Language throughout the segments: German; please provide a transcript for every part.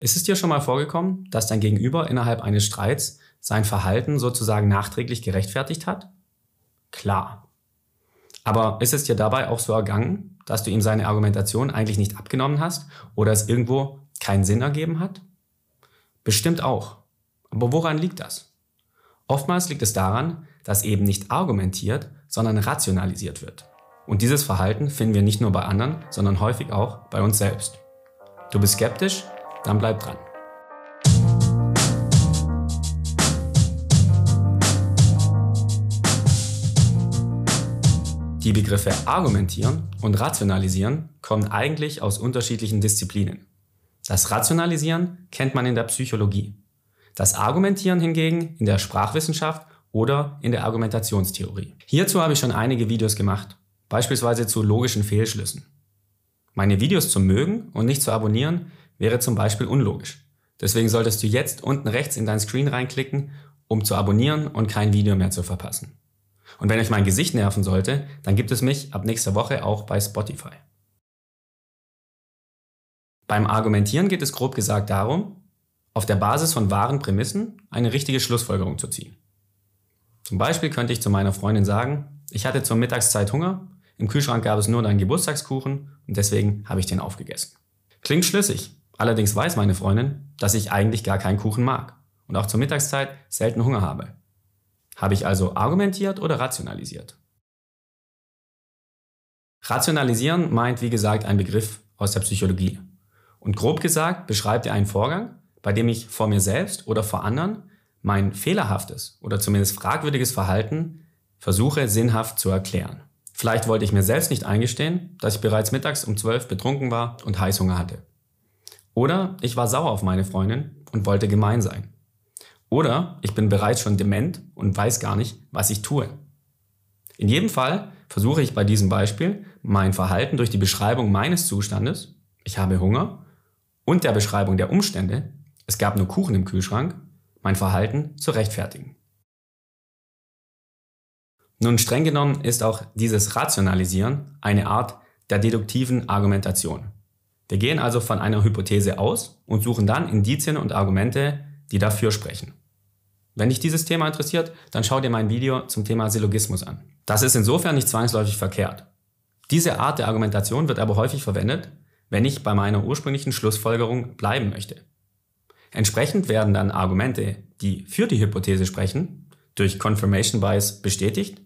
Ist es dir schon mal vorgekommen, dass dein Gegenüber innerhalb eines Streits sein Verhalten sozusagen nachträglich gerechtfertigt hat? Klar. Aber ist es dir dabei auch so ergangen, dass du ihm seine Argumentation eigentlich nicht abgenommen hast oder es irgendwo keinen Sinn ergeben hat? Bestimmt auch. Aber woran liegt das? Oftmals liegt es daran, dass eben nicht argumentiert, sondern rationalisiert wird. Und dieses Verhalten finden wir nicht nur bei anderen, sondern häufig auch bei uns selbst. Du bist skeptisch? Dann bleib dran. Die Begriffe argumentieren und rationalisieren kommen eigentlich aus unterschiedlichen Disziplinen. Das Rationalisieren kennt man in der Psychologie, das Argumentieren hingegen in der Sprachwissenschaft oder in der Argumentationstheorie. Hierzu habe ich schon einige Videos gemacht, beispielsweise zu logischen Fehlschlüssen. Meine Videos zu mögen und nicht zu abonnieren wäre zum Beispiel unlogisch. Deswegen solltest du jetzt unten rechts in dein Screen reinklicken, um zu abonnieren und kein Video mehr zu verpassen. Und wenn euch mein Gesicht nerven sollte, dann gibt es mich ab nächster Woche auch bei Spotify. Beim Argumentieren geht es grob gesagt darum, auf der Basis von wahren Prämissen eine richtige Schlussfolgerung zu ziehen. Zum Beispiel könnte ich zu meiner Freundin sagen, ich hatte zur Mittagszeit Hunger, im Kühlschrank gab es nur deinen Geburtstagskuchen und deswegen habe ich den aufgegessen. Klingt schlüssig, Allerdings weiß meine Freundin, dass ich eigentlich gar keinen Kuchen mag und auch zur Mittagszeit selten Hunger habe. Habe ich also argumentiert oder rationalisiert? Rationalisieren meint, wie gesagt, ein Begriff aus der Psychologie. Und grob gesagt beschreibt er einen Vorgang, bei dem ich vor mir selbst oder vor anderen mein fehlerhaftes oder zumindest fragwürdiges Verhalten versuche sinnhaft zu erklären. Vielleicht wollte ich mir selbst nicht eingestehen, dass ich bereits mittags um 12 betrunken war und Heißhunger hatte. Oder ich war sauer auf meine Freundin und wollte gemein sein. Oder ich bin bereits schon dement und weiß gar nicht, was ich tue. In jedem Fall versuche ich bei diesem Beispiel mein Verhalten durch die Beschreibung meines Zustandes, ich habe Hunger, und der Beschreibung der Umstände, es gab nur Kuchen im Kühlschrank, mein Verhalten zu rechtfertigen. Nun streng genommen ist auch dieses Rationalisieren eine Art der deduktiven Argumentation. Wir gehen also von einer Hypothese aus und suchen dann Indizien und Argumente, die dafür sprechen. Wenn dich dieses Thema interessiert, dann schau dir mein Video zum Thema Syllogismus an. Das ist insofern nicht zwangsläufig verkehrt. Diese Art der Argumentation wird aber häufig verwendet, wenn ich bei meiner ursprünglichen Schlussfolgerung bleiben möchte. Entsprechend werden dann Argumente, die für die Hypothese sprechen, durch Confirmation Bias bestätigt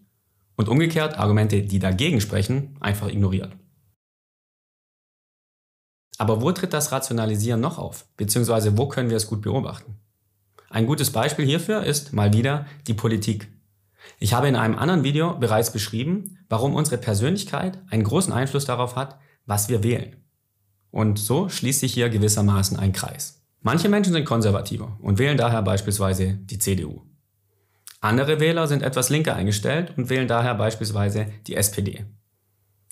und umgekehrt Argumente, die dagegen sprechen, einfach ignoriert. Aber wo tritt das Rationalisieren noch auf? Beziehungsweise wo können wir es gut beobachten? Ein gutes Beispiel hierfür ist mal wieder die Politik. Ich habe in einem anderen Video bereits beschrieben, warum unsere Persönlichkeit einen großen Einfluss darauf hat, was wir wählen. Und so schließt sich hier gewissermaßen ein Kreis. Manche Menschen sind konservativer und wählen daher beispielsweise die CDU. Andere Wähler sind etwas linker eingestellt und wählen daher beispielsweise die SPD.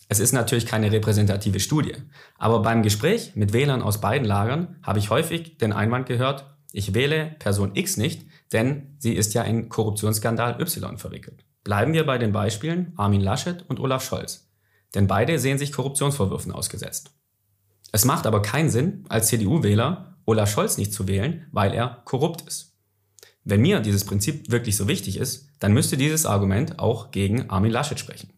Es ist natürlich keine repräsentative Studie, aber beim Gespräch mit Wählern aus beiden Lagern habe ich häufig den Einwand gehört, ich wähle Person X nicht, denn sie ist ja in Korruptionsskandal Y verwickelt. Bleiben wir bei den Beispielen Armin Laschet und Olaf Scholz, denn beide sehen sich Korruptionsvorwürfen ausgesetzt. Es macht aber keinen Sinn, als CDU-Wähler Olaf Scholz nicht zu wählen, weil er korrupt ist. Wenn mir dieses Prinzip wirklich so wichtig ist, dann müsste dieses Argument auch gegen Armin Laschet sprechen.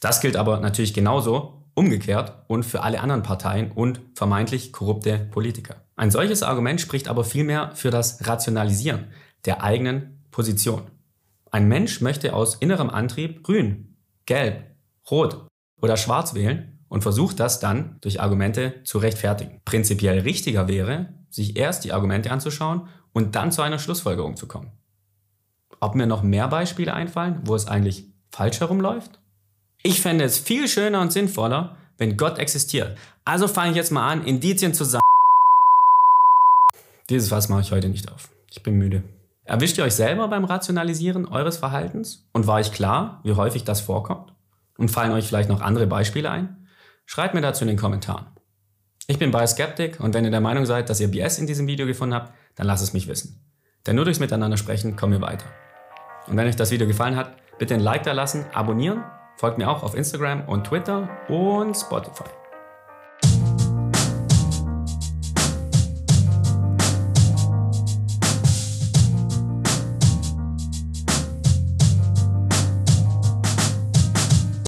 Das gilt aber natürlich genauso umgekehrt und für alle anderen Parteien und vermeintlich korrupte Politiker. Ein solches Argument spricht aber vielmehr für das Rationalisieren der eigenen Position. Ein Mensch möchte aus innerem Antrieb grün, gelb, rot oder schwarz wählen und versucht das dann durch Argumente zu rechtfertigen. Prinzipiell richtiger wäre, sich erst die Argumente anzuschauen und dann zu einer Schlussfolgerung zu kommen. Ob mir noch mehr Beispiele einfallen, wo es eigentlich falsch herumläuft? Ich fände es viel schöner und sinnvoller, wenn Gott existiert. Also fange ich jetzt mal an, Indizien zu sammeln. Dieses Fass mache ich heute nicht auf. Ich bin müde. Erwischt ihr euch selber beim Rationalisieren eures Verhaltens? Und war ich klar, wie häufig das vorkommt? Und fallen euch vielleicht noch andere Beispiele ein? Schreibt mir dazu in den Kommentaren. Ich bin Bioskeptic und wenn ihr der Meinung seid, dass ihr BS in diesem Video gefunden habt, dann lasst es mich wissen. Denn nur durchs Miteinander sprechen kommen wir weiter. Und wenn euch das Video gefallen hat, bitte ein Like da lassen, abonnieren Folgt mir auch auf Instagram und Twitter und Spotify.